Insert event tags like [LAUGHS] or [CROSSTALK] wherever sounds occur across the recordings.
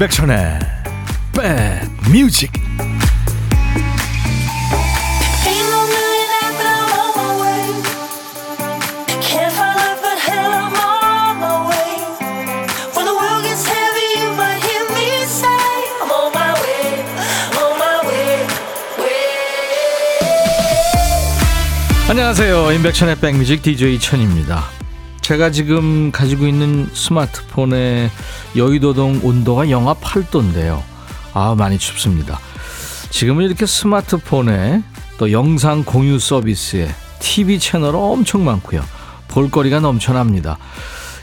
임백천의 백뮤직. 안녕하세요 임백천의 백뮤직 DJ 천입니다 제가 지금 가지고 있는 스마트폰의 여의도동 온도가 영하 8도인데요. 아 많이 춥습니다. 지금은 이렇게 스마트폰에 또 영상 공유 서비스에 TV 채널 엄청 많고요. 볼거리가 넘쳐납니다.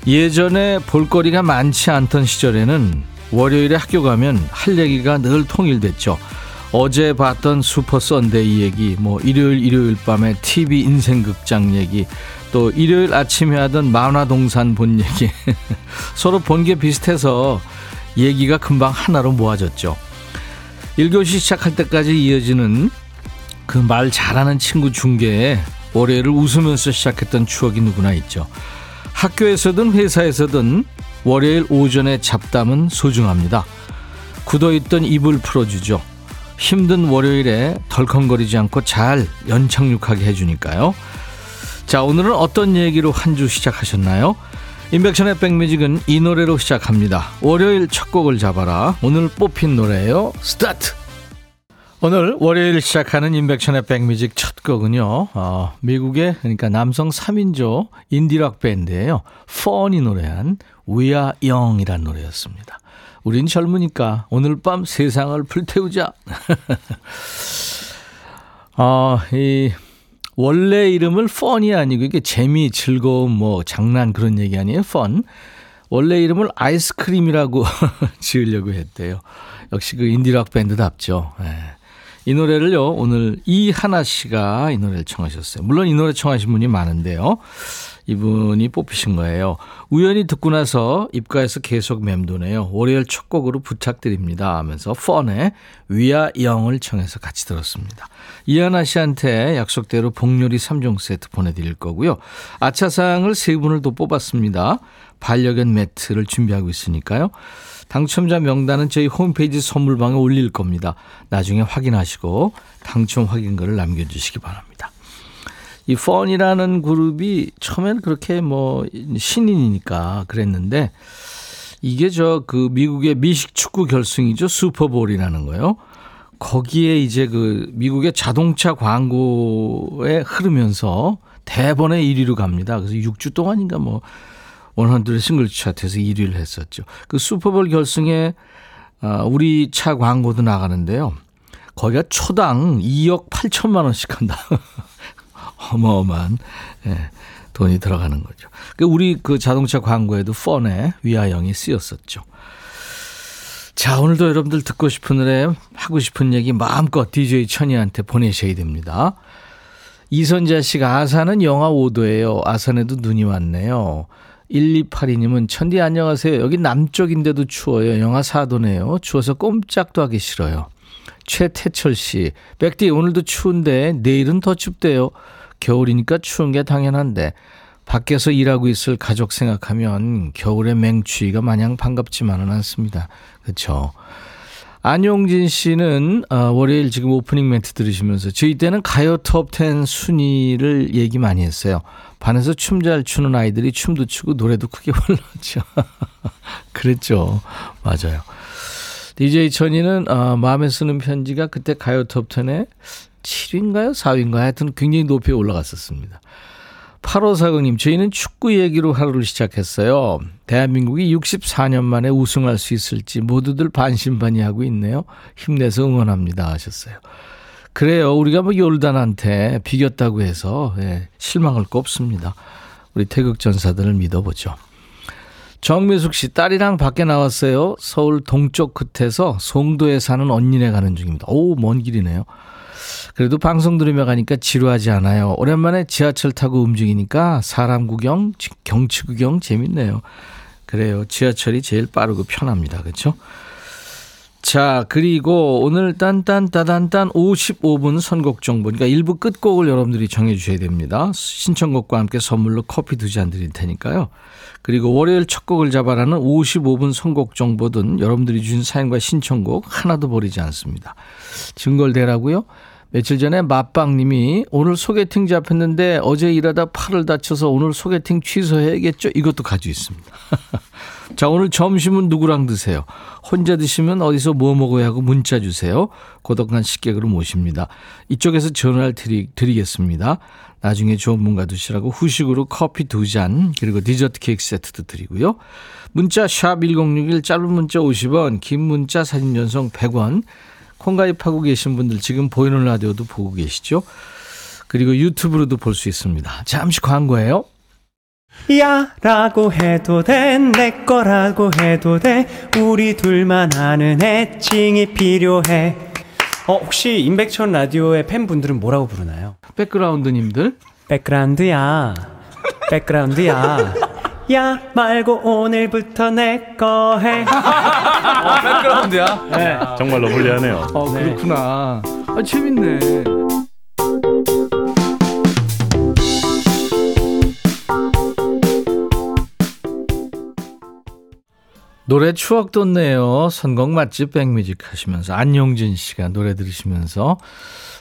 예전에 볼거리가 많지 않던 시절에는 월요일에 학교 가면 할 얘기가 늘 통일됐죠. 어제 봤던 슈퍼 선데이 얘기, 뭐 일요일 일요일 밤에 TV 인생극장 얘기, 또 일요일 아침에 하던 만화 동산 본 얘기. [LAUGHS] 서로 본 게 비슷해서 얘기가 금방 하나로 모아졌죠. 1교시 시작할 때까지 이어지는 그 말 잘하는 친구 중계에 월요일을 웃으면서 시작했던 추억이 누구나 있죠. 학교에서든 회사에서든 월요일 오전의 잡담은 소중합니다. 굳어있던 입을 풀어주죠. 힘든 월요일에 덜컹거리지 않고 잘 연착륙하게 해주니까요. 자, 오늘은 어떤 얘기로 한 주 시작하셨나요? 임백천의 백뮤직은 이 노래로 시작합니다. 월요일 첫 곡을 잡아라. 오늘 뽑힌 노래예요. 스타트! 오늘 월요일 시작하는 임백천의 백뮤직 첫 곡은요. 어, 미국의 그러니까 남성 3인조 인디락 밴드예요. 펀이 노래한 We Are Young이란 노래였습니다. 우린 젊으니까 오늘 밤 세상을 불태우자. [LAUGHS] 어, 이 원래 이름을 펀이 아니고 이게 재미, 즐거움, 뭐 장난 그런 얘기 아니에요. 펀. 원래 이름을 아이스크림이라고 [LAUGHS] 지으려고 했대요. 역시 그 인디락 밴드답죠. 예. 이 노래를요, 오늘 이하나 씨가 이 노래를 청하셨어요. 물론 이 노래 청하신 분이 많은데요. 이분이 뽑히신 거예요. 우연히 듣고 나서 입가에서 계속 맴도네요. 월요일 첫 곡으로 부탁드립니다 하면서 펀의 위아 영을 청해서 같이 들었습니다. 이하나 씨한테 약속대로 복요리 3종 세트 보내드릴 거고요. 아차상을 세 분을 또 뽑았습니다. 반려견 매트를 준비하고 있으니까요. 당첨자 명단은 저희 홈페이지 선물방에 올릴 겁니다. 나중에 확인하시고 당첨 확인글을 남겨주시기 바랍니다. 이 펀이라는 그룹이 처음에는 그렇게 뭐 신인이니까 그랬는데 이게 저 그 미국의 미식 축구 결승이죠. 슈퍼볼이라는 거요. 거기에 이제 그 미국의 자동차 광고에 흐르면서 대번에 1위로 갑니다. 그래서 6주 동안인가 뭐 원헌들의 싱글 차트에서 1위를 했었죠. 그 슈퍼볼 결승에 아, 우리 차 광고도 나가는데요. 거기가 초당 2억 8천만 원씩 한다. [LAUGHS] 어마어마한 예, 돈이 들어가는 거죠. 그 우리 그 자동차 광고에도 펀의 위아영이 쓰였었죠. 자, 오늘도 여러분들 듣고 싶은 노래, 하고 싶은 얘기 마음껏 DJ 천이한테 보내셔야 됩니다. 이선자 씨가 아산은 영하 5도예요. 아산에도 눈이 왔네요. 1282님은 천디 안녕하세요. 여기 남쪽인데도 추워요. 영하 4도네요. 추워서 꼼짝도 하기 싫어요. 최태철 씨, 백디 오늘도 추운데 내일은 더 춥대요. 겨울이니까 추운 게 당연한데 밖에서 일하고 있을 가족 생각하면 겨울의 맹추위가 마냥 반갑지만은 않습니다. 그렇죠. 안용진 씨는 어, 월요일 지금 오프닝 멘트 들으시면서 저희 때는 가요 톱10 순위를 얘기 많이 했어요. 반에서 춤 잘 추는 아이들이 춤도 추고 노래도 크게 [LAUGHS] 불렀죠. 그랬죠. 맞아요. DJ 천이는 어, 마음에 쓰는 편지가 그때 가요 톱10에 7위인가요? 4위인가요? 하여튼 굉장히 높이 올라갔었습니다. 8540님, 저희는 축구 얘기로 하루를 시작했어요. 대한민국이 64년 만에 우승할 수 있을지 모두들 반신반의하고 있네요. 힘내서 응원합니다. 하셨어요. 그래요. 우리가 뭐 요르단한테 비겼다고 해서 예, 실망할 거 없습니다. 우리 태극 전사들을 믿어보죠. 정미숙 씨, 딸이랑 밖에 나왔어요. 서울 동쪽 끝에서 송도에 사는 언니네 가는 중입니다. 오, 먼 길이네요. 그래도 방송 들으며 가니까 지루하지 않아요. 오랜만에 지하철 타고 움직이니까 사람 구경, 경치 구경 재밌네요. 그래요. 지하철이 제일 빠르고 편합니다. 그렇죠? 자, 그리고 오늘 딴딴따단딴 55분 선곡 정보. 그러니까 일부 끝곡을 여러분들이 정해 주셔야 됩니다. 신청곡과 함께 선물로 커피 두 잔 드릴 테니까요. 그리고 월요일 첫 곡을 잡아라는 55분 선곡 정보든 여러분들이 주신 사연과 신청곡 하나도 버리지 않습니다. 증거를 대라고요? 며칠 전에 맛빵님이 오늘 소개팅 잡혔는데 어제 일하다 팔을 다쳐서 오늘 소개팅 취소해야겠죠? 이것도 가지고 있습니다. [LAUGHS] 자, 오늘 점심은 누구랑 드세요? 혼자 드시면 어디서 뭐 먹어야 하고 문자 주세요. 고독한 식객으로 모십니다. 이쪽에서 전화를 드리, 드리겠습니다. 나중에 좋은 분과 드시라고 후식으로 커피 두 잔, 그리고 디저트 케이크 세트도 드리고요. 문자 샵 1061, 짧은 문자 50원, 긴 문자 사진 전송 100원, 콩 가입하고 계신 분들 지금 보이는 라디오도 보고 계시죠? 그리고 유튜브로도 볼 수 있습니다. 잠시 광고예요. 야 라고 해도 돼 내 거라고 해도 돼 우리 둘만 아는 애칭이 필요해 어 혹시 임백천 라디오의 팬분들은 뭐라고 부르나요? 백그라운드님들. 백그라운드야 백그라운드야 야 말고 오늘부터 내 거 해. [LAUGHS] 백그라운드야? 네. 정말로 불리하네요. 어, 그렇구나. 아, 재밌네. 노래 추억 돋네요. 선곡 맛집 백뮤직 하시면서 안용진 씨가 노래 들으시면서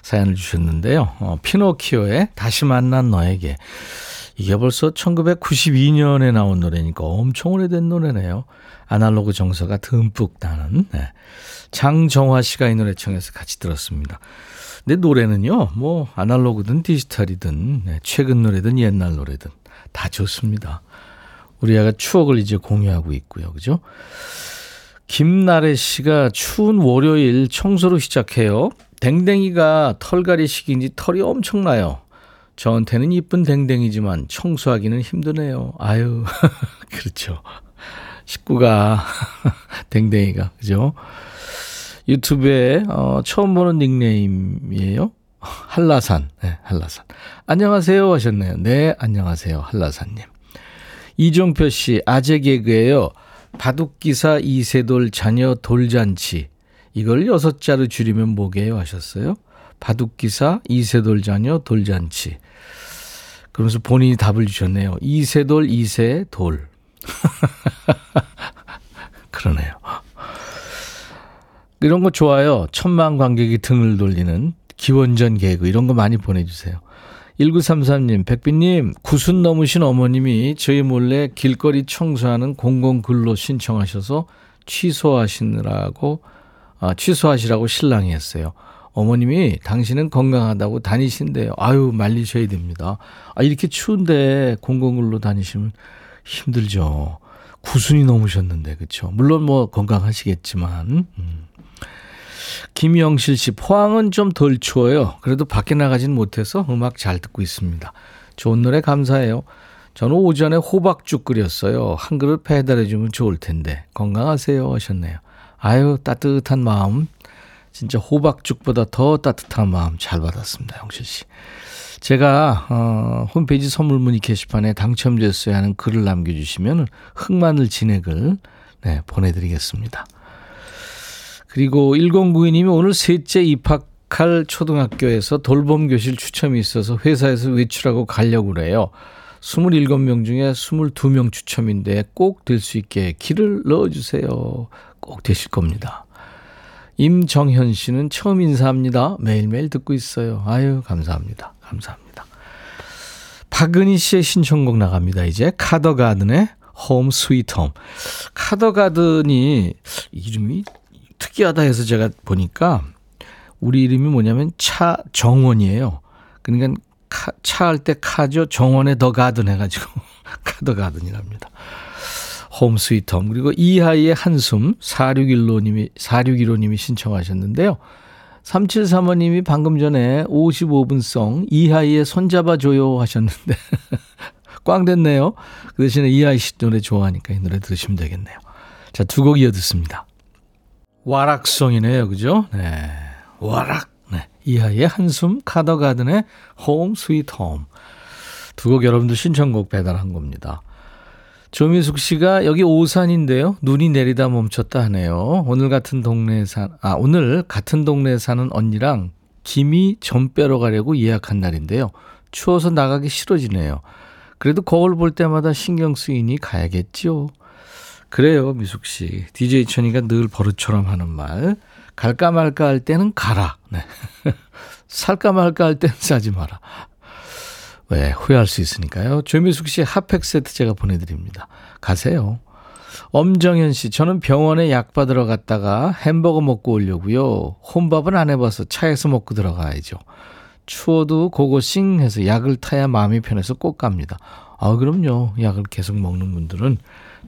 사연을 주셨는데요. 어, 피노키오의 다시 만난 너에게. 이게 벌써 1992년에 나온 노래니까 엄청 오래된 노래네요. 아날로그 정서가 듬뿍 나는. 네. 장정화 씨가 이 노래 청해서 같이 들었습니다. 근데 노래는요, 뭐, 아날로그든 디지털이든, 네, 최근 노래든 옛날 노래든 다 좋습니다. 우리 아가 추억을 이제 공유하고 있고요. 그죠? 김나래 씨가 추운 월요일 청소로 시작해요. 댕댕이가 털갈이식인지 털이 엄청나요. 저한테는 이쁜 댕댕이지만 청소하기는 힘드네요. 아유, [LAUGHS] 그렇죠. 식구가, [LAUGHS] 댕댕이가, 그죠? 유튜브에, 어, 처음 보는 닉네임이에요. 한라산, 네, 한라산. 안녕하세요 하셨네요. 네, 안녕하세요. 한라산님. 이종표 씨, 아재 개그예요. 바둑기사 이세돌 자녀 돌잔치. 이걸 여섯 자로 줄이면 뭐게요? 하셨어요. 바둑기사 이세돌 자녀 돌잔치. 그러면서 본인이 답을 주셨네요. 이세돌 이세 돌. [LAUGHS] 그러네요. 이런 거 좋아요. 천만 관객이 등을 돌리는 기원전 개그 이런 거 많이 보내주세요. 1933님, 백빈님, 구순 넘으신 어머님이 저희 몰래 길거리 청소하는 공공근로 신청하셔서 취소하시느라고, 아, 취소하시라고 신랑이 했어요. 어머님이 당신은 건강하다고 다니신대요. 아유, 말리셔야 됩니다. 아, 이렇게 추운데 공공근로 다니시면 힘들죠. 구순이 넘으셨는데, 그쵸? 물론 뭐 건강하시겠지만, 음. 김영실 씨, 포항은 좀 덜 추워요. 그래도 밖에 나가진 못해서 음악 잘 듣고 있습니다. 좋은 노래 감사해요. 저는 오전에 호박죽 끓였어요. 한 그릇 배달해주면 좋을 텐데. 건강하세요. 하셨네요. 아유, 따뜻한 마음. 진짜 호박죽보다 더 따뜻한 마음 잘 받았습니다. 영실 씨. 제가, 어, 홈페이지 선물 문의 게시판에 당첨됐어요 하는 글을 남겨주시면 흑마늘 진액을 네, 보내드리겠습니다. 그리고 1092님이 오늘 셋째 입학할 초등학교에서 돌봄 교실 추첨이 있어서 회사에서 외출하고 가려고 그래요. 27명 중에 22명 추첨인데 꼭 될 수 있게 길을 넣어주세요. 꼭 되실 겁니다. 임정현 씨는 처음 인사합니다. 매일매일 듣고 있어요. 아유, 감사합니다. 감사합니다. 박은희 씨의 신청곡 나갑니다. 이제 카더가든의 홈 스위트 홈. 카더가든이 이름이 특이하다 해서 제가 보니까 우리 이름이 뭐냐면 차정원이에요. 그러니까 차 할 때 카죠. 정원에 더 가든 해가지고 [LAUGHS] 카더 가든이랍니다. 홈 스위트 홈. 그리고 이하이의 한숨 4615님이 4615님이 신청하셨는데요. 3735님이 방금 전에 55분 송 이하이의 손잡아 줘요 하셨는데 [LAUGHS] 꽝 됐네요. 그 대신에 이하이 씨 노래 좋아하니까 이 노래 들으시면 되겠네요. 자, 두 곡 이어 듣습니다. 와락송이네요. 그죠? 네. 와락. 네. 이하의 한숨, 카더가든의 홈 스위트 홈. 두 곡 여러분들 신청곡 배달한 겁니다. 조미숙 씨가 여기 오산인데요. 눈이 내리다 멈췄다 하네요. 오늘 같은 동네에 사, 아, 오늘 같은 동네에 사는 언니랑 김이 점 빼러 가려고 예약한 날인데요. 추워서 나가기 싫어지네요. 그래도 거울 볼 때마다 신경 쓰이니 가야겠죠. 그래요, 미숙 씨. DJ 천이가 늘 버릇처럼 하는 말. 갈까 말까 할 때는 가라. 네. [LAUGHS] 살까 말까 할 때는 사지 마라. 왜 후회할 수 있으니까요. 조미숙 씨 핫팩 세트 제가 보내드립니다. 가세요. 엄정현 씨, 저는 병원에 약 받으러 갔다가 햄버거 먹고 오려고요. 혼밥은 안 해봐서 차에서 먹고 들어가야죠. 추워도 고고싱 해서 약을 타야 마음이 편해서 꼭 갑니다. 아, 그럼요. 약을 계속 먹는 분들은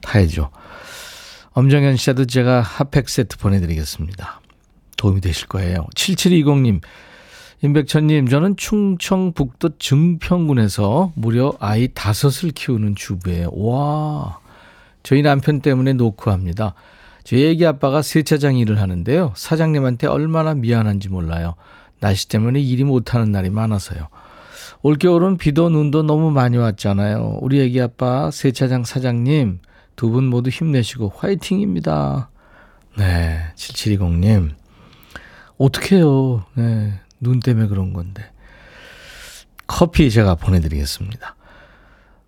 타야죠. 엄정현 씨도 제가 핫팩 세트 보내드리겠습니다. 도움이 되실 거예요. 7720님, 임백천님, 저는 충청북도 증평군에서 무려 아이 다섯을 키우는 주부예요. 와, 저희 남편 때문에 노크합니다. 저희 애기 아빠가 세차장 일을 하는데요. 사장님한테 얼마나 미안한지 몰라요. 날씨 때문에 일이 못하는 날이 많아서요. 올겨울은 비도 눈도 너무 많이 왔잖아요. 우리 애기 아빠 세차장 사장님 두 분 모두 힘내시고 화이팅입니다. 네, 7720님. 어떡해요. 네, 눈 때문에 그런 건데. 커피 제가 보내드리겠습니다.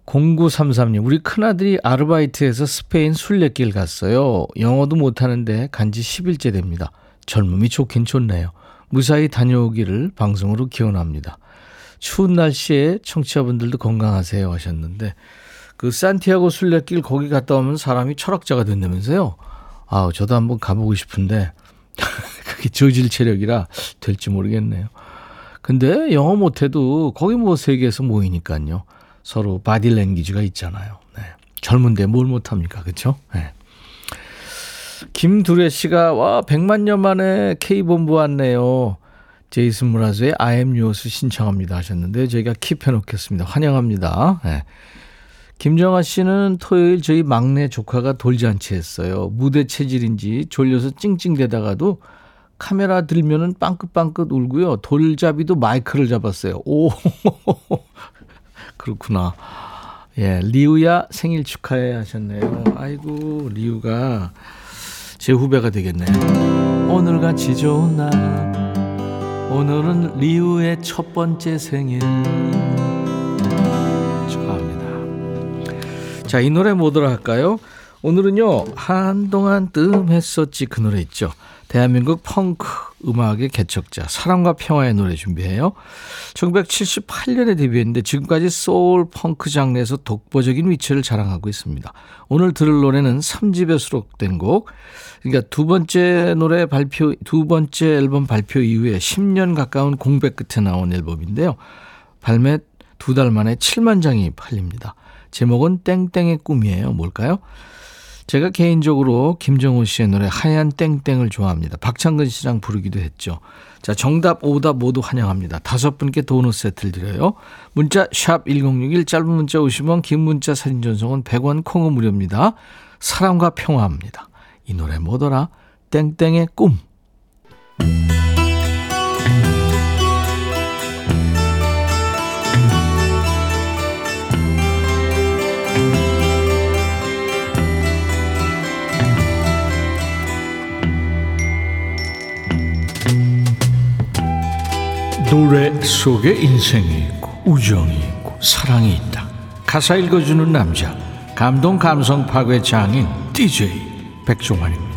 0933님, 우리 큰아들이 아르바이트에서 스페인 순례길 갔어요. 영어도 못하는데 간 지 10일째 됩니다. 젊음이 좋긴 좋네요. 무사히 다녀오기를 방송으로 기원합니다. 추운 날씨에 청취자분들도 건강하세요 하셨는데, 그 산티아고 순례길 거기 갔다 오면 사람이 철학자가 된다면서요? 아, 저도 한번 가보고 싶은데, [LAUGHS] 그게 저질 체력이라 될지 모르겠네요. 근데 영어 못해도 거기 뭐 세계에서 모이니까요. 서로 바디랭귀지가 있잖아요. 네. 젊은데 뭘 못합니까? 그쵸? 네. 김두래 씨가 와 100만 년 만에 K본부 왔네요. 제이슨 무라즈의 I am yours 신청합니다 하셨는데 저희가 킵해 놓겠습니다. 환영합니다. 네. 김정아 씨는 토요일 저희 막내 조카가 돌잔치 했어요. 무대 체질인지 졸려서 찡찡대다가도 카메라 들면은 빵긋빵긋 울고요. 돌잡이도 마이크를 잡았어요. 오, [LAUGHS] 그렇구나. 예, 리우야 생일 축하해 하셨네요. 아이고, 리우가 제 후배가 되겠네요. 오늘같이 좋은 날. 오늘은 리우의 첫 번째 생일. 축하합니다. 자, 이 노래 뭐더라 할까요? 오늘은요, 한동안 뜸했었지 그 노래 있죠. 대한민국 펑크 음악의 개척자 사랑과 평화의 노래 준비해요. 1978년에 데뷔했는데 지금까지 소울 펑크 장르에서 독보적인 위치를 자랑하고 있습니다. 오늘 들을 노래는 3집에 수록된 곡. 그러니까 두 번째 노래 발표 두 번째 앨범 발표 이후에 10년 가까운 공백 끝에 나온 앨범인데요. 발매 두 달 만에 7만 장이 팔립니다. 제목은 땡땡의 꿈이에요. 뭘까요? 제가 개인적으로 김정호 씨의 노래 하얀 땡땡을 좋아합니다. 박창근 씨랑 부르기도 했죠. 자, 정답, 오답 모두 환영합니다. 다섯 분께 도넛 세트를 드려요. 문자 샵 1061, 짧은 문자 50원, 긴 문자 사진 전송은 100원, 콩은 무료입니다. 사랑과 평화합니다. 이 노래 뭐더라? 땡땡의 꿈. 속에 인생이 있고 우정이 있고 사랑이 있다. 가사 읽어주는 남자 감동 감성 파괴 장인 DJ 백종환입니다.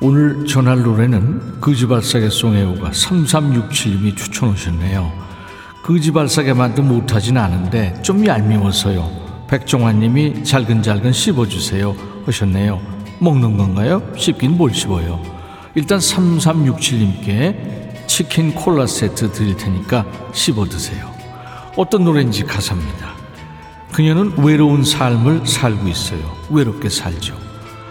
오늘 전할 노래는 그지발사계 송혜우가 3367님이 추천하셨네요. 그지발사계 만도 못하진 않은데 좀 얄미워서요. 백종환님이 잘근잘근 씹어주세요 하셨네요. 먹는 건가요? 씹긴 뭘 씹어요. 일단 3367님께 치킨 콜라 세트 드릴 테니까 씹어 드세요. 어떤 노래인지 가사입니다. 그녀는 외로운 삶을 살고 있어요. 외롭게 살죠.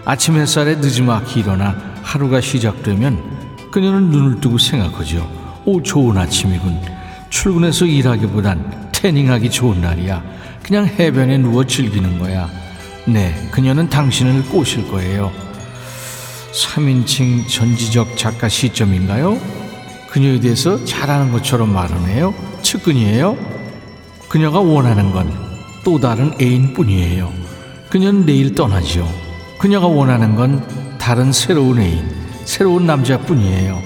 아침 햇살에 늦지막히 일어나 하루가 시작되면 그녀는 눈을 뜨고 생각하죠. 오, 좋은 아침이군. 출근해서 일하기보단 태닝하기 좋은 날이야. 그냥 해변에 누워 즐기는 거야. 네, 그녀는 당신을 꼬실 거예요. 3인칭 전지적 작가 시점인가요? 그녀에 대해서 잘하는 것처럼 말하네요. 측근이에요. 그녀가 원하는 건 또 다른 애인뿐이에요. 그녀는 내일 떠나죠. 그녀가 원하는 건 다른 새로운 애인, 새로운 남자뿐이에요.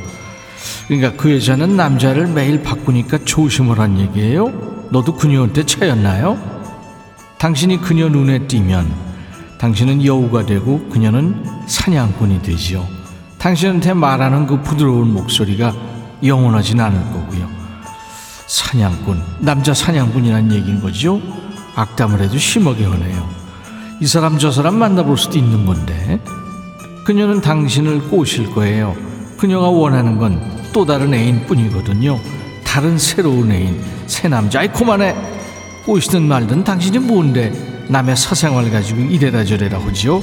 그러니까 그 여자는 남자를 매일 바꾸니까 조심을 한 얘기예요. 너도 그녀한테 차였나요? 당신이 그녀 눈에 띄면 당신은 여우가 되고 그녀는 사냥꾼이 되지요. 당신한테 말하는 그 부드러운 목소리가 영원하진 않을 거고요. 사냥꾼, 남자 사냥꾼이란 얘기인 거죠. 악담을 해도 심하게 하네요. 이 사람 저 사람 만나볼 수도 있는 건데 그녀는 당신을 꼬실 거예요. 그녀가 원하는 건 또 다른 애인뿐이거든요. 다른 새로운 애인, 새 남자. 아이 그만해. 꼬시든 말든 당신이 뭔데 남의 사생활 가지고 이래라 저래라 하지요.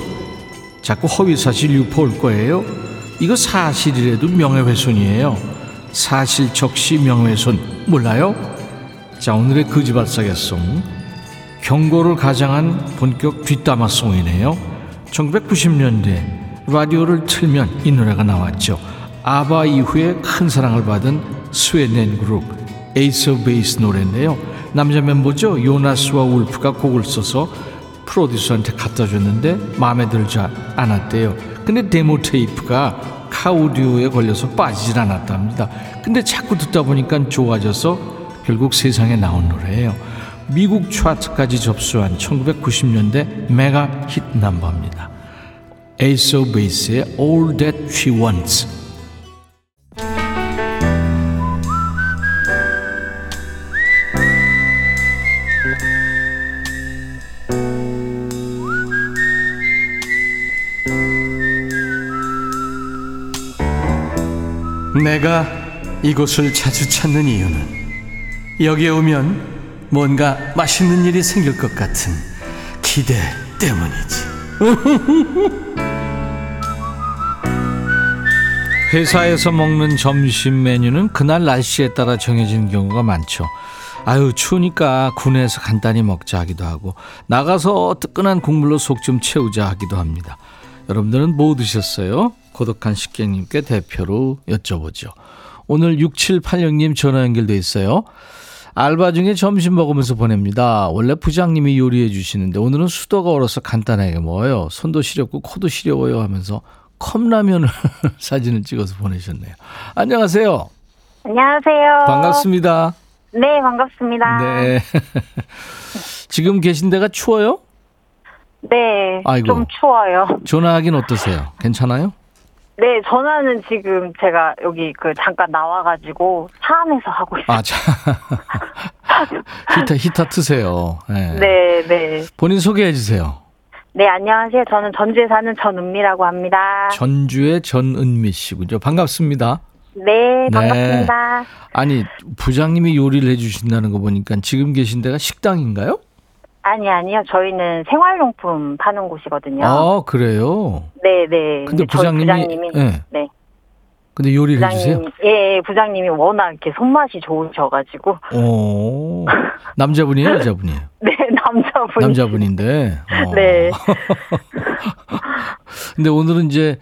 자꾸 허위사실 유포할 거예요. 이거 사실이라도 명예훼손이에요. 사실 적시 명예훼손 몰라요? 자 오늘의 거지발사계송 경고를 가장한 본격 뒷담화송이네요. 1990년대 라디오를 틀면 이 노래가 나왔죠. 아바 이후에 큰 사랑을 받은 스웨덴 그룹 에이스 베이스 노래인데요. 남자 멤버죠. 요나스와 울프가 곡을 써서 프로듀서한테 갖다 줬는데 마음에 들지 않았대요. 근데 데모 테이프가 카오디오에 걸려서 빠지질 않았답니다. 근데 자꾸 듣다 보니까 좋아져서 결국 세상에 나온 노래예요. 미국 차트까지 접수한 1990년대 메가 히트 넘버입니다. 오브 베이스의 All That She Wants 내가 이곳을 자주 찾는 이유는 여기에 오면 뭔가 맛있는 일이 생길 것 같은 기대 때문이지. [LAUGHS] 회사에서 먹는 점심 메뉴는 그날 날씨에 따라 정해지는 경우가 많죠. 아유 추우니까 군에서 간단히 먹자 하기도 하고 나가서 뜨끈한 국물로 속 좀 채우자 하기도 합니다. 여러분들은 뭐 드셨어요? 고독한 식객님께 대표로 여쭤보죠. 오늘 6786님 전화 연결돼 있어요. 알바 중에 점심 먹으면서 보냅니다. 원래 부장님이 요리해 주시는데 오늘은 수도가 얼어서 간단하게 먹어요. 손도 시렵고 코도 시려워요 하면서 컵라면을 [LAUGHS] 사진을 찍어서 보내셨네요. 안녕하세요. 안녕하세요. 반갑습니다. 네, 반갑습니다. 네. [LAUGHS] 지금 계신 데가 추워요? 네, 아이고. 좀 추워요. 전화하긴 어떠세요? 괜찮아요? 네, 전화는 지금 제가 여기 그 잠깐 나와가지고 차 안에서 하고 있어요. 아, 자. [LAUGHS] 히터, 히터 트세요. 네. 네, 네. 본인 소개해 주세요. 네, 안녕하세요. 저는 전주에 사는 전은미라고 합니다. 전주의 전은미 씨군요. 반갑습니다. 네, 반갑습니다. 아니, 부장님이 요리를 해 주신다는 거 보니까 지금 계신 데가 식당인가요? 아니, 아니요. 저희는 생활용품 파는 곳이거든요. 아, 그래요? 네, 네. 근데 부장님이- 부장님이 네. 네. 근데 요리를 해 주세요? 부장님, 예, 예, 부장님이 워낙 이렇게 손맛이 좋으셔가지고, 오. 남자분이에요, 여자분이에요? [LAUGHS] 네, 남자분. 남자분인데. 어. 네. [LAUGHS] 근데 오늘은 이제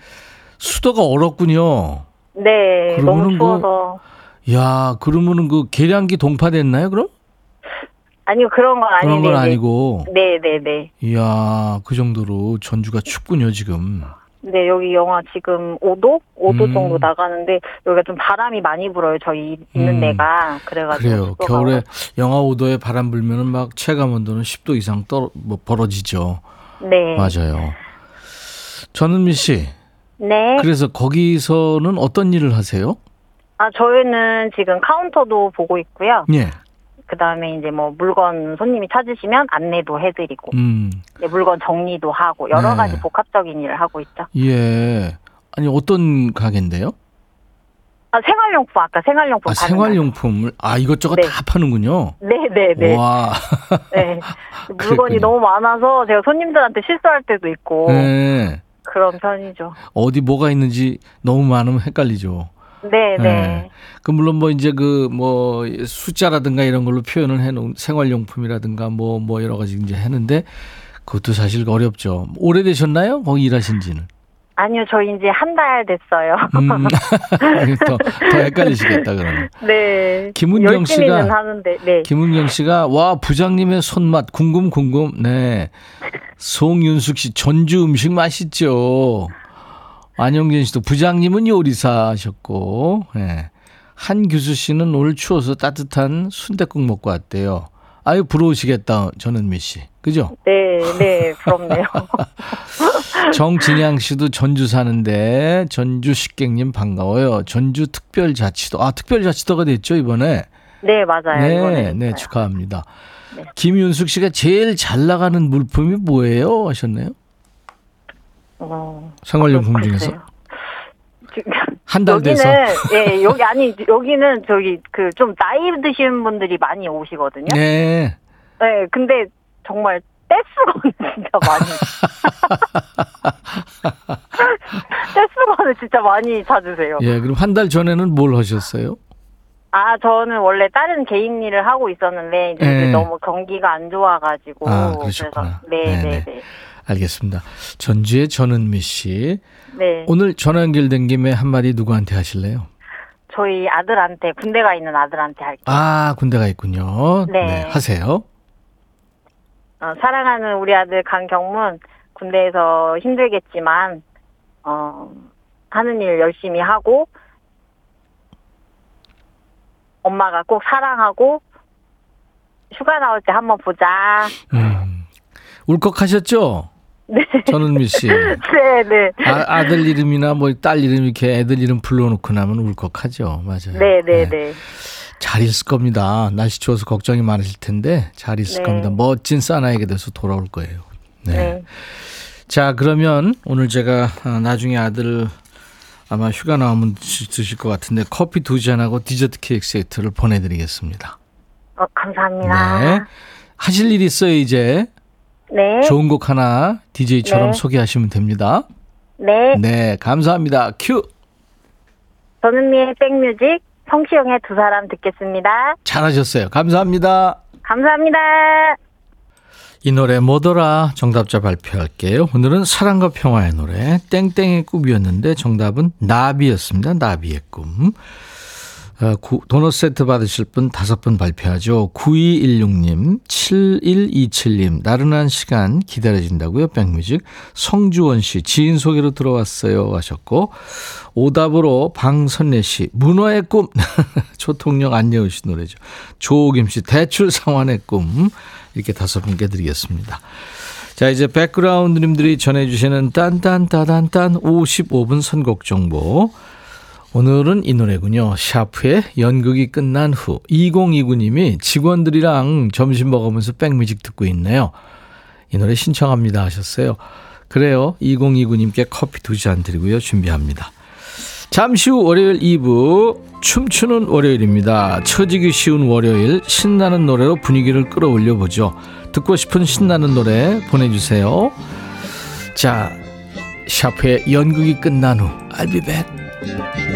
수도가 얼었군요. 네, 너무 뭐- 추워서. 야, 그러면은 그 계량기 동파됐나요, 그럼? 아니요, 그런 건 아닌데. 그런 건 네. 아니고. 네, 네, 네. 이야, 그 정도로 전주가 춥군요, 지금. 네, 여기 영하 지금 5도? 5도 음. 정도 나가는데, 여기가 좀 바람이 많이 불어요, 저희 있는 음. 데가. 그래가지고. 그래요. 겨울에 영하 5도에 바람 불면은 막 체감 온도는 10도 이상 떨어 뭐 벌어지죠. 네. 맞아요. 전은미 씨. 네. 그래서 거기서는 어떤 일을 하세요? 아, 저희는 지금 카운터도 보고 있고요. 예. 그 다음에 이제 뭐 물건 손님이 찾으시면 안내도 해드리고, 음. 네, 물건 정리도 하고, 여러 네. 가지 복합적인 일을 하고 있죠. 예. 아니 어떤 가게인데요? 아, 생활용품, 아까 생활용품. 아, 생활용품을 아 이것저것 네. 다 파는군요. 거. 네, 네, 네. 와. [LAUGHS] 네. [LAUGHS] 물건이. 너무 많아서 제가 손님들한테 실수할 때도 있고, 네. 그런 편이죠. 어디 뭐가 있는지 너무 많으면 헷갈리죠. 네, 네. 그 물론 뭐 이제 그 뭐 숫자라든가 이런 걸로 표현을 해놓은 생활용품이라든가 뭐뭐 여러 가지 이제 했는데 그것도 사실 어렵죠. 오래되셨나요? 거기 일하신지는? 아니요, 저 이제 한 달 됐어요. 음, [LAUGHS] 더, 더 헷갈리시겠다, 그러면. 네. 김은경 씨가- 하는데, 네. 김은경 씨가, 와, 부장님의 손맛, 궁금, 궁금. 네. 송윤숙 씨, 전주 음식 맛있죠. 안영진 씨도 부장님은 요리사 하셨고, 네. 한규수 씨는 오늘 추워서 따뜻한 순댓국 먹고 왔대요. 아유, 부러우시겠다, 전은미 씨. 그죠? 네, 네, 부럽네요. [LAUGHS] 정진양 씨도 전주 사는데 전주 식객님 반가워요. 전주 특별자치도 아 특별자치도가 됐죠 이번에. 네, 맞아요. 네, 네. 축하합니다. 네. 김윤숙 씨가 제일 잘 나가는 물품이 뭐예요? 하셨네요. 어, 생활용품 중에서 [LAUGHS] 한 달 돼서. 예 여기 아니 여기는 저기 그 좀 나이 드신 분들이 많이 오시거든요. 네. 네. 근데 정말 [LAUGHS] [LAUGHS] 떼수건을 진짜 많이 떼수건을 진짜 많이 찾으세요. 예, 그럼 한 달 전에는 뭘 하셨어요? 아 저는 원래 다른 개인 일을 하고 있었는데 이제 예. 너무 경기가 안 좋아가지고 아. 그래서 네, 네 네. 네, 네. 알겠습니다. 전주의 전은미 씨. 네. 오늘 전화 연결된 김에 한마디 누구한테 하실래요? 저희 아들한테 군대가 있는 아들한테 할게요. 아, 군대가 있군요. 네. 하세요. 어, 사랑하는 우리 아들 강경문 군대에서 힘들겠지만 어, 하는 일 열심히 하고 엄마가 꼭 사랑하고 휴가 나올 때 한번 보자. 음. 울컥하셨죠? 네. 전은미 씨. [LAUGHS] 네, 네. 아, 아들 이름이나 뭐 딸 이름 이렇게 애들 이름 불러놓고 나면 울컥하죠. 맞아요. 네, 네, 네. 잘 있을 겁니다. 날씨 추워서 걱정이 많으실 텐데 잘 있을 네. 겁니다. 멋진 사나이가 돼서 돌아올 거예요. 네. 네. 자, 그러면 오늘 제가 아, 나중에 아들 아마 휴가 나오면 드실 것 같은데 커피 두 잔하고 디저트 케이크 세트를 보내드리겠습니다. 어, 감사합니다. 네. 하실 일 있어요, 이제. 네. 좋은 곡 하나 DJ처럼 네. 소개하시면 됩니다. 네. 네, 감사합니다. 큐! 전은미의 백뮤직 성시영의 두 사람 듣겠습니다. 잘하셨어요. 감사합니다. 감사합니다. 이 노래 뭐더라? 정답자 발표할게요. 오늘은 사랑과 평화의 노래 땡땡의 꿈이었는데 정답은 나비였습니다. 나비의 꿈. 어, 구- 도넛 세트 받으실 분 다섯 분 발표하죠. 9216님, 7127님, 나른한 시간 기다려진다고요, 백뮤직. 성주원 씨, 지인 소개로 들어왔어요 하셨고, 오답으로 방선래 씨, 문어의 꿈. [LAUGHS] 초통령 안예은 씨 노래죠. 조옥임 씨, 대출 상환의 꿈. 이렇게 다섯 분께 드리겠습니다. 자, 이제 백그라운드님들이 전해주시는 딴딴따단딴 55분 선곡 정보. 오늘은 이 노래군요. 샤프의 연극이 끝난 후 2029님이 직원들이랑 점심 먹으면서 백뮤직 듣고 있네요. 이 노래 신청합니다 하셨어요. 그래요. 2029님께 커피 두 잔 드리고요. 준비합니다. 잠시 후 월요일 2부 춤추는 월요일입니다. 처지기 쉬운 월요일 신나는 노래로 분위기를 끌어올려 보죠. 듣고 싶은 신나는 노래 보내주세요. 자, 샤프의 연극이 끝난 후 I'll be back.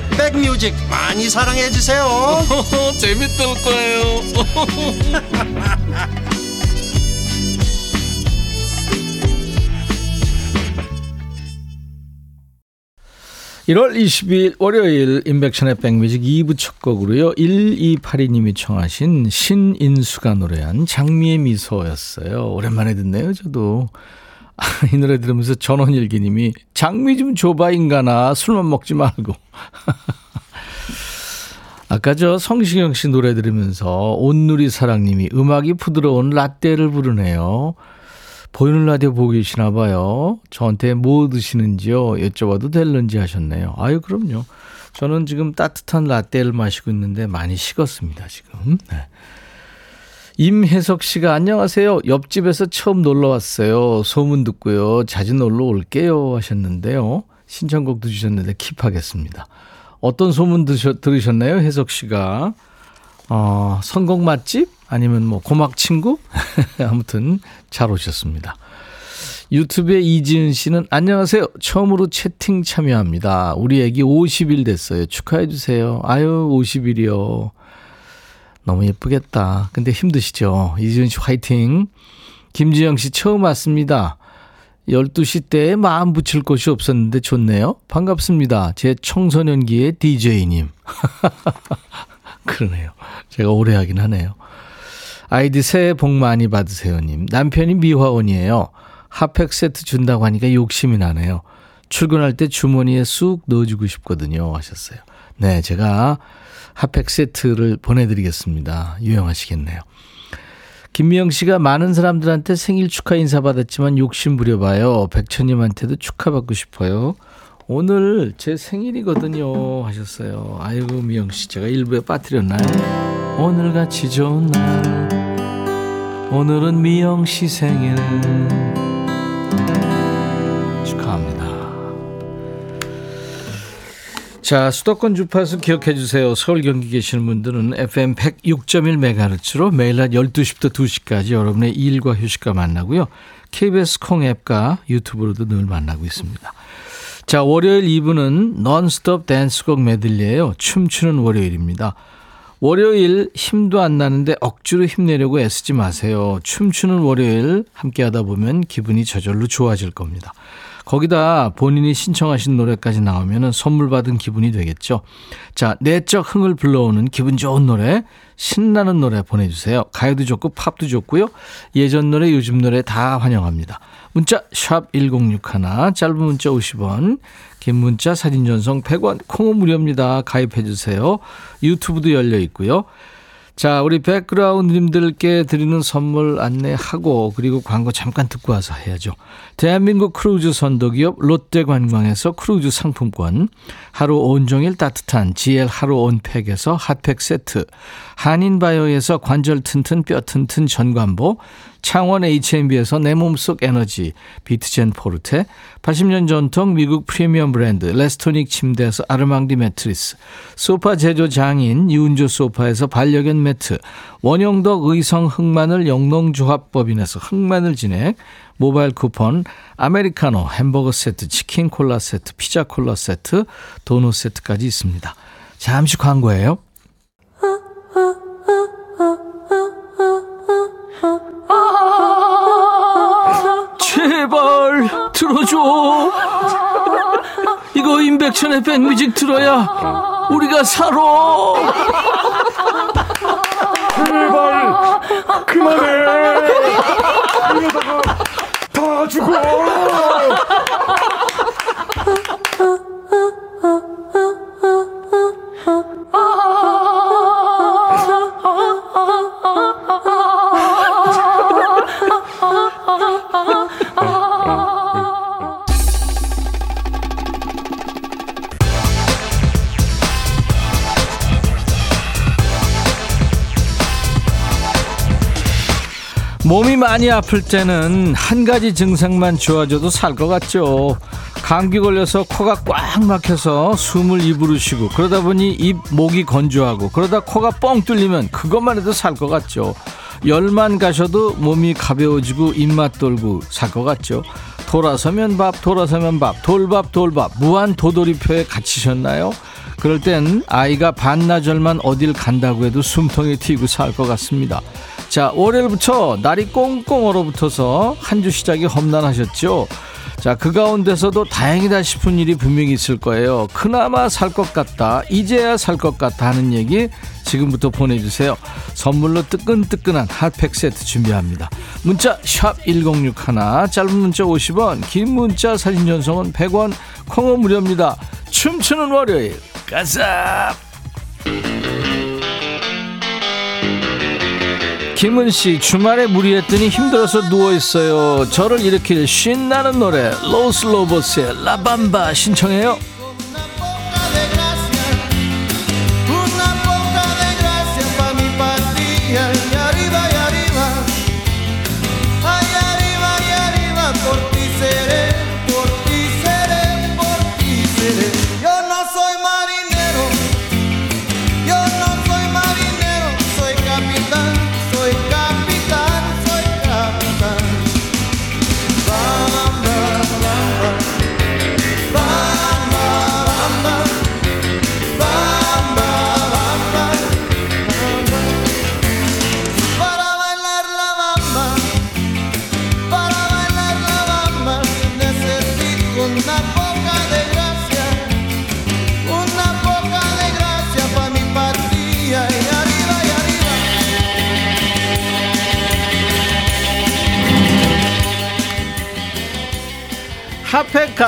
백뮤직 많이 사랑해 주세요 [LAUGHS] 재밌을 거예요 [LAUGHS] 1월 22일 월요일 인백션의 백뮤직 2부 첫 곡으로요. 1282님이 청하신 신인수가 노래한 장미의 미소였어요. 오랜만에 듣네요, 저도. 아, 이 노래 들으면서 전원일기님이 장미 좀 줘봐 인간아 술만 먹지 말고. [LAUGHS] 아까 저 성시경 씨 노래 들으면서 온누리 사랑님이 음악이 부드러운 라떼를 부르네요. 보이는 라디오 보고 계시나 봐요. 저한테 뭐 드시는지요? 여쭤봐도 될는지 하셨네요. 아유, 그럼요. 저는 지금 따뜻한 라떼를 마시고 있는데 많이 식었습니다, 지금. 네. 임혜석 씨가 안녕하세요. 옆집에서 처음 놀러 왔어요. 소문 듣고요. 자주 놀러 올게요 하셨는데요. 신청곡도 주셨는데 킵하겠습니다. 어떤 소문 드셔, 들으셨나요? 혜석 씨가. 어, 선곡 맛집? 아니면 뭐 고막 친구? [LAUGHS] 아무튼 잘 오셨습니다. 유튜브에 이지은 씨는 안녕하세요. 처음으로 채팅 참여합니다. 우리 애기 50일 됐어요. 축하해 주세요. 아유 50일이요. 너무 예쁘겠다. 근데 힘드시죠? 이지은 씨 화이팅. 김지영 씨 처음 왔습니다. 12시 때 마음 붙일 곳이 없었는데 좋네요. 반갑습니다. 제 청소년기의 DJ님. [LAUGHS] 그러네요. 제가 오래 하긴 하네요. 아이디 새해 복 많이 받으세요님. 남편이 미화원이에요. 핫팩 세트 준다고 하니까 욕심이 나네요. 출근할 때 주머니에 쑥 넣어주고 싶거든요. 하셨어요. 네, 제가 핫팩 세트를 보내드리겠습니다. 유용하시겠네요. 김미영 씨가 많은 사람들한테 생일 축하 인사 받았지만 욕심 부려봐요. 백천님한테도 축하받고 싶어요. 오늘 제 생일이거든요. 하셨어요. 아이고, 미영 씨. 제가 일부에 빠뜨렸나요? 오늘같이 좋은 날. 오늘은 미영 씨 생일. 자, 수도권 주파수 기억해 주세요. 서울 경기 계시는 분들은 FM 106.1MHz로 매일 낮 12시부터 2시까지 여러분의 일과 휴식과 만나고요. KBS 콩 앱과 유튜브로도 늘 만나고 있습니다. 자, 월요일 2부는 넌스톱 댄스곡 메들리예요. 춤추는 월요일입니다. 월요일 힘도 안 나는데 억지로 힘내려고 애쓰지 마세요. 춤추는 월요일 함께 하다 보면 기분이 저절로 좋아질 겁니다. 거기다 본인이 신청하신 노래까지 나오면 선물 받은 기분이 되겠죠. 자, 내적 흥을 불러오는 기분 좋은 노래, 신나는 노래 보내주세요. 가요도 좋고 팝도 좋고요. 예전 노래, 요즘 노래 다 환영합니다. 문자 1061, 짧은 문자 50원, 긴 문자 사진 전송 100원, 콩은 무료입니다. 가입해 주세요. 유튜브도 열려 있고요. 자, 우리 백그라운드님들께 드리는 선물 안내하고 그리고 광고 잠깐 듣고 와서 해야죠. 대한민국 크루즈 선도기업 롯데관광에서 크루즈 상품권, 하루 온종일 따뜻한 GL 하루 온팩에서 핫팩 세트, 한인바이오에서 관절 튼튼 뼈 튼튼 전관보, 창원 H&B에서 내 몸속 에너지 비트젠 포르테 80년 전통 미국 프리미엄 브랜드 레스토닉 침대에서 아르망디 매트리스 소파 제조 장인 유운조 소파에서 반려견 매트 원형덕 의성 흑마늘 영농조합법인에서 흑마늘 진액 모바일 쿠폰 아메리카노 햄버거 세트 치킨 콜라 세트 피자 콜라 세트 도넛 세트까지 있습니다. 잠시 광고예요. 제발 들어줘. 이거 임백천의 백뮤직 들어야 우리가 살아. 제발 그만해. 다 죽어. 몸이 많이 아플 때는 한 가지 증상만 좋아져도 살 것 같죠. 감기 걸려서 코가 꽉 막혀서 숨을 입으로 쉬고 그러다 보니 입 목이 건조하고 그러다 코가 뻥 뚫리면 그것만 해도 살 것 같죠. 열만 가셔도 몸이 가벼워지고 입맛 돌고 살 것 같죠. 돌아서면 밥 돌아서면 밥 돌밥 돌밥 무한 도돌이표에 갇히셨나요? 그럴 땐 아이가 반나절만 어딜 간다고 해도 숨통이 튀고 살 것 같습니다. 자, 월요일부터 날이 꽁꽁 얼어붙어서 한 주 시작이 험난하셨죠? 자, 그 가운데서도 다행이다 싶은 일이 분명히 있을 거예요. 그나마 살 것 같다. 이제야 살 것 같다 하는 얘기 지금부터 보내주세요. 선물로 뜨끈뜨끈한 핫팩 세트 준비합니다. 문자 1061, 짧은 문자 50원, 긴 문자 사진 전송은 100원, 콩은 무료입니다. 춤추는 월요일, 가자! 김은 씨 주말에 무리했더니 힘들어서 누워 있어요. 저를 일으킬 신나는 노래 로스 로버스의 라밤바 신청해요.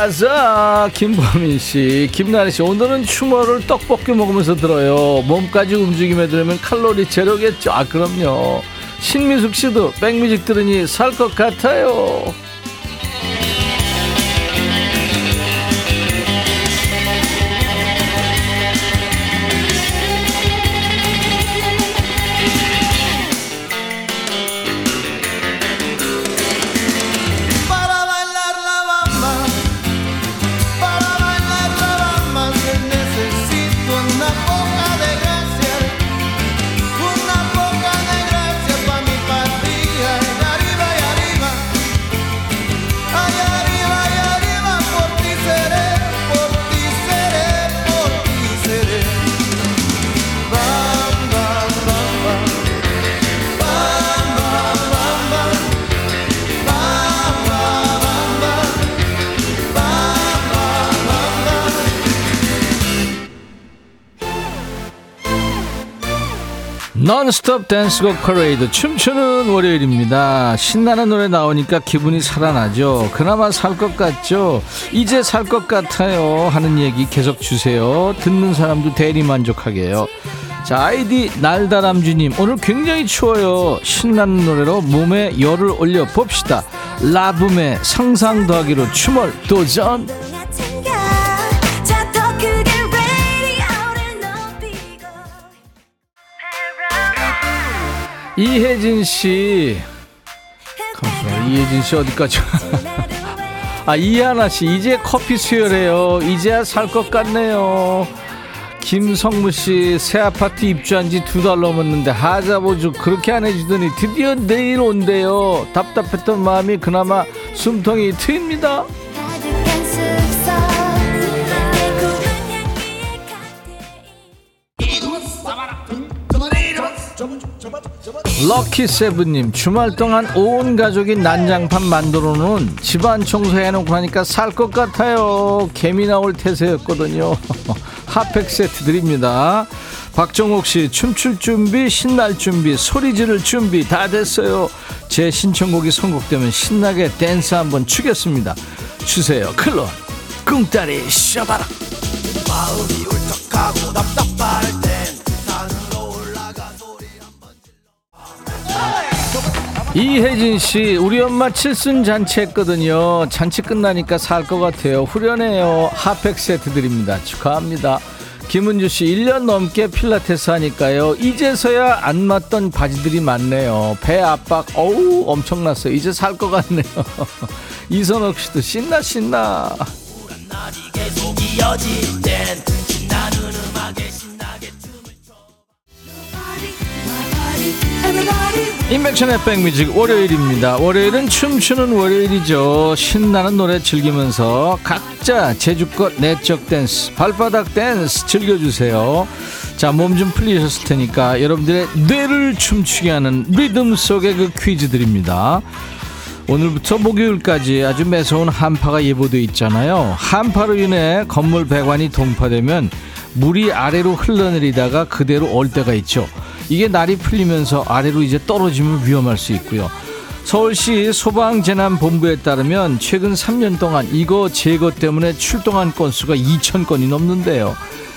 가자. 김범민 씨 김나래 씨 오늘은 추모를 떡볶이 먹으면서 들어요. 몸까지 움직임에 들으면 칼로리 제로겠죠. 아 그럼요. 신미숙 씨도 백뮤직 들으니 살 것 같아요 non-stop 댄스곡 퍼레이드 춤추는 월요일입니다. 신나는 노래 나오니까 기분이 살아나죠. 그나마 살 것 같죠. 이제 살 것 같아요. 하는 얘기 계속 주세요. 듣는 사람도 대리 만족하게요. 자 아이디 날다람쥐님 오늘 굉장히 추워요. 신나는 노래로 몸에 열을 올려 봅시다. 라붐의 상상 더하기로 춤을 도전. 이혜진 씨. 잠시만 이혜진 씨 어디까지? [LAUGHS] 아 이하나 씨 이제 커피 수혈해요. 이제야 살 것 같네요. 김성무 씨 새 아파트 입주한 지 두 달 넘었는데 하자 보주 그렇게 안 해주더니 드디어 내일 온대요. 답답했던 마음이 그나마 숨통이 트입니다. 럭키 세븐님 주말 동안 온 가족이 난장판 만들어 놓은 집안 청소해놓고 하니까 살 것 같아요. 개미 나올 태세였거든요. [LAUGHS] 핫팩 세트 드립니다. 박정옥 씨 춤출 준비 신날 준비 소리 지를 준비 다 됐어요. 제 신청곡이 선곡되면 신나게 댄스 한번 추겠습니다. 주세요 클론. 꿍따리 셔바라. 이 혜진 씨, 우리 엄마 칠순 잔치 했거든요. 잔치 끝나니까 살 것 같아요. 후련해요. 핫팩 세트 드립니다. 축하합니다. 김은주 씨, 1년 넘게 필라테스 하니까요. 이제서야 안 맞던 바지들이 많네요. 배 압박, 어우, 엄청났어요. 이제 살 것 같네요. [LAUGHS] 이선옥 씨도 신나, 신나. 임백천의 백뮤직 월요일입니다. 월요일은 춤추는 월요일이죠. 신나는 노래 즐기면서 각자 재주껏 내적 댄스, 발바닥 댄스 즐겨주세요. 자, 몸 좀 풀리셨을 테니까 여러분들의 뇌를 춤추게 하는 리듬 속의 그 퀴즈 드립니다. 오늘부터 목요일까지 아주 매서운 한파가 예보돼 있잖아요. 한파로 인해 건물 배관이 동파되면 물이 아래로 흘러내리다가 그대로 얼 때가 있죠. 이게 날이 풀리면서 아래로 이제 떨어지면 위험할 수 있고요. 서울시 소방재난본부에 따르면 최근 3년 동안 이거 제거 때문에 출동한 건수가 2천 건이 넘는데요.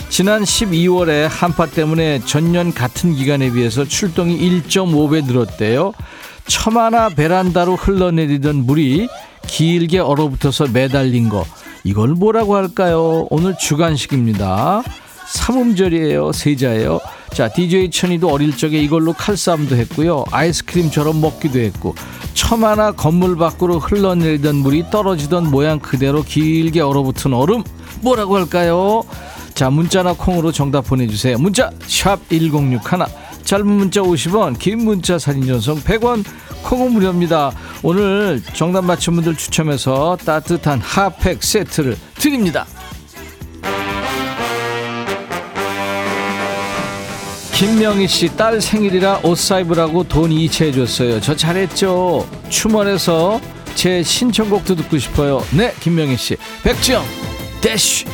지난 12월에 한파 때문에 전년 같은 기간에 비해서 출동이 1.5배 늘었대요. 처마나 베란다로 흘러내리던 물이 길게 얼어붙어서 매달린 거 이걸 뭐라고 할까요? 오늘 주간식입니다. 삼음절이에요. 세자예요. 자, DJ 천이도 어릴 적에 이걸로 칼싸움도 했고요. 아이스크림처럼 먹기도 했고 처마나 건물 밖으로 흘러내리던 물이 떨어지던 모양 그대로 길게 얼어붙은 얼음 뭐라고 할까요? 자, 문자나 콩으로 정답 보내주세요. 문자 샵 1061. 짧은 문자 50원, 긴 문자 사진 전송 100원, 콩은 무료입니다. 오늘 정답 맞춘 분들 추첨해서 따뜻한 핫팩 세트를 드립니다. 김명희 씨 딸 생일이라 옷 사입으라고 돈 이체해 줬어요. 저 잘했죠. 추멀해서 제 신청곡도 듣고 싶어요. 네, 김명희 씨. 백지영 대쉬.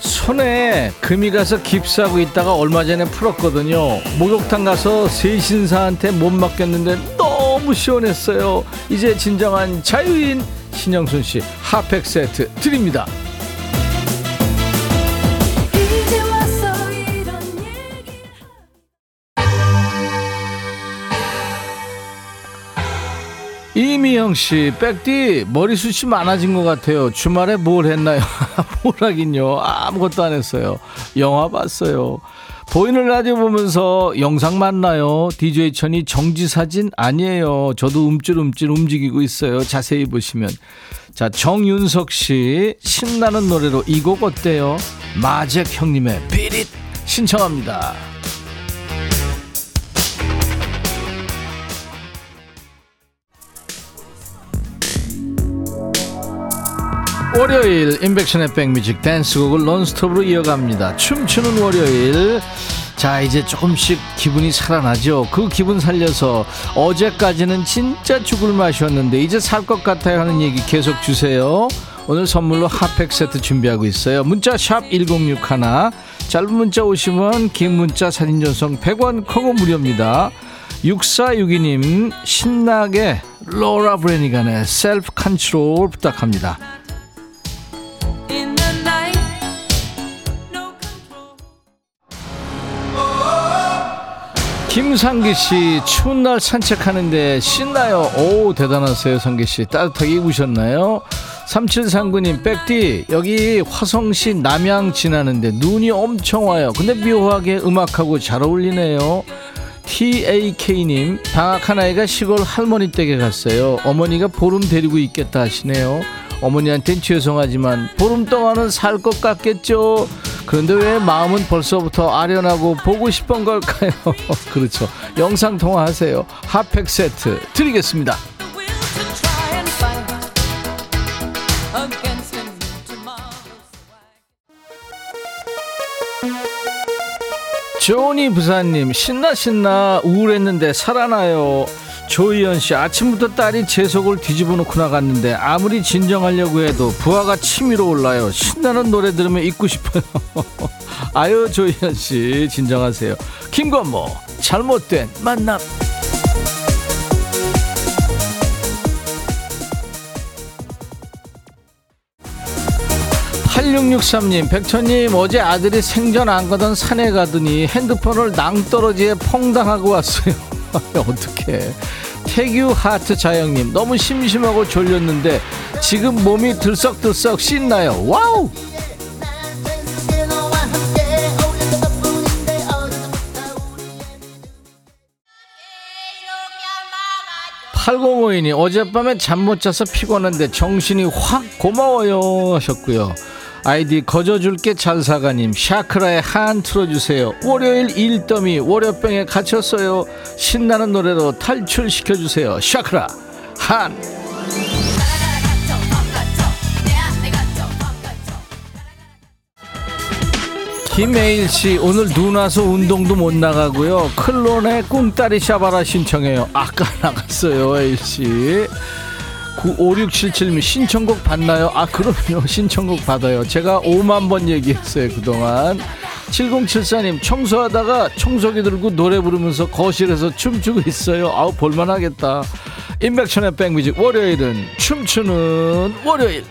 손에 금이 가서 깁스하고 있다가 얼마 전에 풀었거든요. 목욕탕 가서 세신사한테 못 맡겼는데 너무 시원했어요. 이제 진정한 자유인 신영순 씨 핫팩 세트 드립니다. 이미영 씨, 백디 머리숱이 많아진 것 같아요. 주말에 뭘 했나요? [LAUGHS] 뭘 하긴요. 아무것도 안 했어요. 영화 봤어요. 보이는 라디오 보면서 영상 맞나요? DJ 천이 정지 사진 아니에요. 저도 움찔움찔 움직이고 있어요. 자세히 보시면. 자, 정윤석 씨, 신나는 노래로 이 곡 어때요? 마잭 형님의 비릿 신청합니다. 월요일 인백션의 백뮤직 댄스곡을 논스톱으로 이어갑니다. 춤추는 월요일. 자 이제 조금씩 기분이 살아나죠. 그 기분 살려서 어제까지는 진짜 죽을 맛이었는데 이제 살 것 같아요 하는 얘기 계속 주세요. 오늘 선물로 핫팩 세트 준비하고 있어요. 문자 샵 1061, 짧은 문자 오십 원 긴 문자 사진 전송 100원 콩은 무료입니다. 6462님 신나게 로라 브래니건의 Self Control 부탁합니다. 김상기 씨 추운 날 산책하는데 신나요. 오 대단하세요 상기 씨 따뜻하게 입으셨나요? 3739님 백디 여기 화성시 남양 지나는데 눈이 엄청 와요. 근데 묘하게 음악하고 잘 어울리네요. TAK님 방학한 아이가 시골 할머니 댁에 갔어요. 어머니가 보름 데리고 있겠다 하시네요. 어머니한텐 죄송하지만 보름 동안은 살 것 같겠죠. 그런데 왜 마음은 벌써부터 아련하고 보고 싶은 걸까요? [LAUGHS] 그렇죠. 영상 통화하세요. 핫팩 세트 드리겠습니다. 조니 부사님 신나 신나 우울했는데 살아나요 조희연 씨 아침부터 딸이 제 속을 뒤집어 놓고 나갔는데 아무리 진정하려고 해도 부하가 치밀어 올라요. 신나는 노래 들으면 잊고 싶어요. [LAUGHS] 아유 조희연 씨 진정하세요. 김건모 잘못된 만남. 8663님, 백천님, 어제 아들이 생전 안 가던 산에 가더니 핸드폰을 낭떠러지에 퐁당하고 왔어요. [LAUGHS] 어떡해. 태규 하트 자영님, 너무 심심하고 졸렸는데 지금 몸이 들썩들썩 하시나요. Wow! 8052님 어젯밤에 잠 못 자서 피곤한데 정신이 확 고마워요 하셨고요. 아이디 거저줄게 잘사가님 샤크라의 한 틀어주세요. 월요일 일더미 월요병에 갇혔어요. 신나는 노래로 탈출시켜주세요. 샤크라 한 김혜일 씨 오늘 눈 와서 운동도 못 나가고요. 클론의 꿍따리 샤바라 신청해요. 아까 나갔어요, 혜일 씨. 5677님 신청곡 받나요? 아 그럼요. [LAUGHS] 신청곡 받아요. 제가 5만 번 얘기했어요 그동안. 7074님 청소하다가 청소기 들고 노래 부르면서 거실에서 춤추고 있어요. 아우 볼만하겠다. 인백천의 백뮤직 월요일은 춤추는 월요일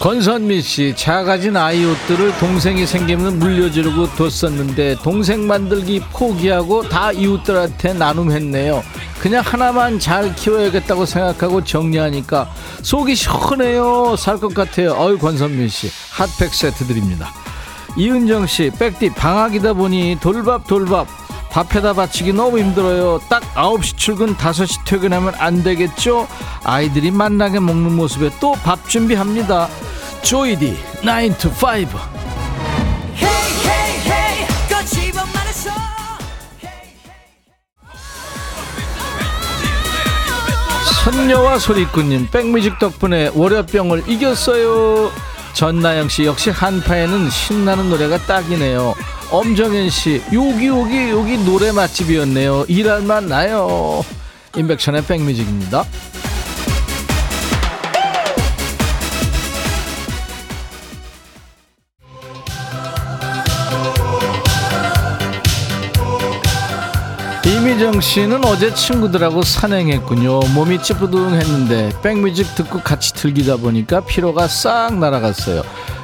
권선미 씨 작아진 아이 옷들을 동생이 생기면 물려주려고 뒀었는데 동생 만들기 포기하고 다 이웃들한테 나눔했네요. 그냥 하나만 잘 키워야겠다고 생각하고 정리하니까 속이 시원해요. 살 것 같아요. 어유 권선미 씨 핫팩 세트 드립니다. 이은정 씨 백디 방학이다 보니 돌밥 돌밥 밥해다 바치기 너무 힘들어요. 딱 9시 출근 5시 퇴근하면 안 되겠죠? 아이들이 만나게 먹는 모습에 또 밥 준비합니다. 조이디 9 to 5 hey hey hey 거침없 말했어 선녀와 소리꾼님 백뮤직 덕분에 월요병을 이겼어요. 전나영 씨 역시 한파에는 신나는 노래가 딱이네요. 엄정현 씨 여기 여기 여기 노래 맛집이었네요. 일할 만 나요. 임백천의 백뮤직입니다. 이미정 씨는 어제 친구들하고 산행했군요. 몸이 찌뿌둥했는데 백뮤직 듣고 같이 즐기다 보니까 피로가 싹 날아갔어요.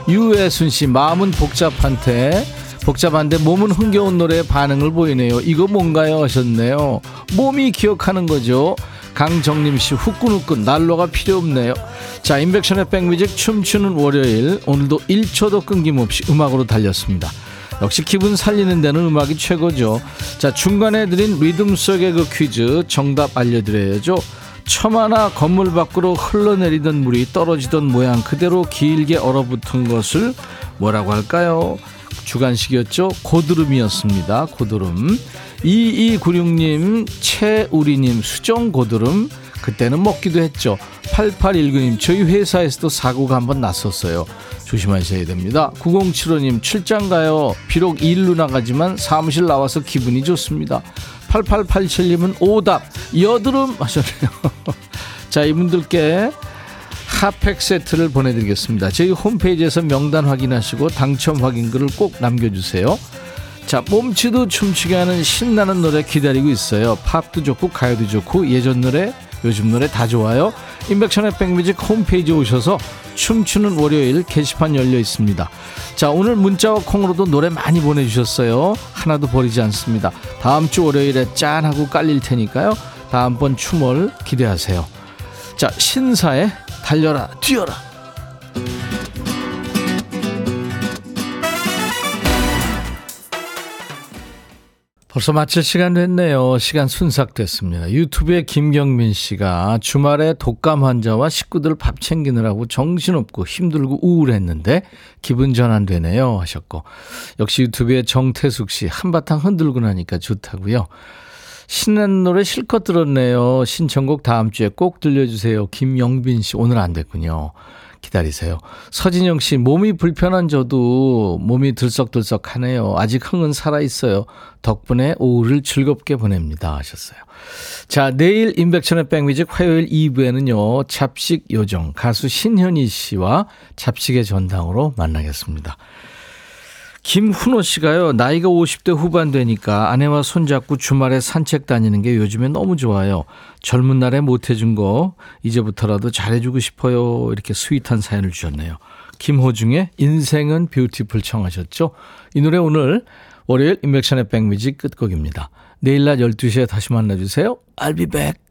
유애순 씨 마음은 복잡한데 복잡한데 몸은 흥겨운 노래에 반응을 보이네요. 이거 뭔가요 하셨네요. 몸이 기억하는 거죠. 강정림 씨 후끈후끈 난로가 필요 없네요. 자 인백션의 백뮤직 춤추는 월요일 오늘도 1초도 끊김없이 음악으로 달렸습니다. 역시 기분 살리는 데는 음악이 최고죠. 자, 중간에 드린 리듬 속의 그 퀴즈 정답 알려드려야죠. 처마나 건물 밖으로 흘러내리던 물이 떨어지던 모양 그대로 길게 얼어붙은 것을 뭐라고 할까요? 주간식이었죠. 고드름이었습니다. 고드름. 2296님, 최우리님, 수정 고드름. 그때는 먹기도 했죠. 8819님, 저희 회사에서도 사고가 한번 났었어요. 조심하셔야 됩니다. 9075님, 출장 가요. 비록 일로 나가지만 사무실 나와서 기분이 좋습니다. 8887님은 오답, 여드름 하셨네요. [LAUGHS] 자, 이분들께 핫팩 세트를 보내드리겠습니다. 저희 홈페이지에서 명단 확인하시고 당첨 확인글을 꼭 남겨주세요. 자, 몸치도 춤추게 하는 신나는 노래 기다리고 있어요. 팝도 좋고 가요도 좋고 예전 노래, 요즘 노래 다 좋아요. 인백천의 백뮤직 홈페이지 오셔서 춤추는 월요일 게시판 열려 있습니다. 자, 오늘 문자와 콩으로도 노래 많이 보내주셨어요. 하나도 버리지 않습니다. 다음 주 월요일에 짠하고 깔릴 테니까요. 다음번 춤을 기대하세요. 자, 신사의 달려라, 뛰어라. 벌써 마칠 시간 됐네요. 시간 순삭됐습니다. 유튜브에 김경민 씨가 주말에 독감 환자와 식구들 밥 챙기느라고 정신없고 힘들고 우울했는데 기분 전환되네요 하셨고 역시 유튜브에 정태숙 씨 한바탕 흔들고 나니까 좋다고요. 신나는 노래 실컷 들었네요. 신청곡 다음 주에 꼭 들려주세요. 김영빈 씨 오늘 안 됐군요. 기다리세요. 서진영 씨, 몸이 불편한 저도 몸이 들썩들썩 하네요. 아직 흥은 살아있어요. 덕분에 오후를 즐겁게 보냅니다. 하셨어요. 자, 내일 임백천의 백뮤직 화요일 2부에는요, 잡식 요정, 가수 신현희 씨와 잡식의 전당으로 만나겠습니다. 김훈호 씨가요, 나이가 50대 후반 되니까 아내와 손잡고 주말에 산책 다니는 게 요즘에 너무 좋아요. 젊은 날에 못해준 거, 이제부터라도 잘해주고 싶어요. 이렇게 sweet한 사연을 주셨네요. 김호중의 인생은 beautiful 청하셨죠? 이 노래 오늘 월요일 인백션의 백뮤직 끝곡입니다. 내일 낮 12시에 다시 만나주세요. I'll be back.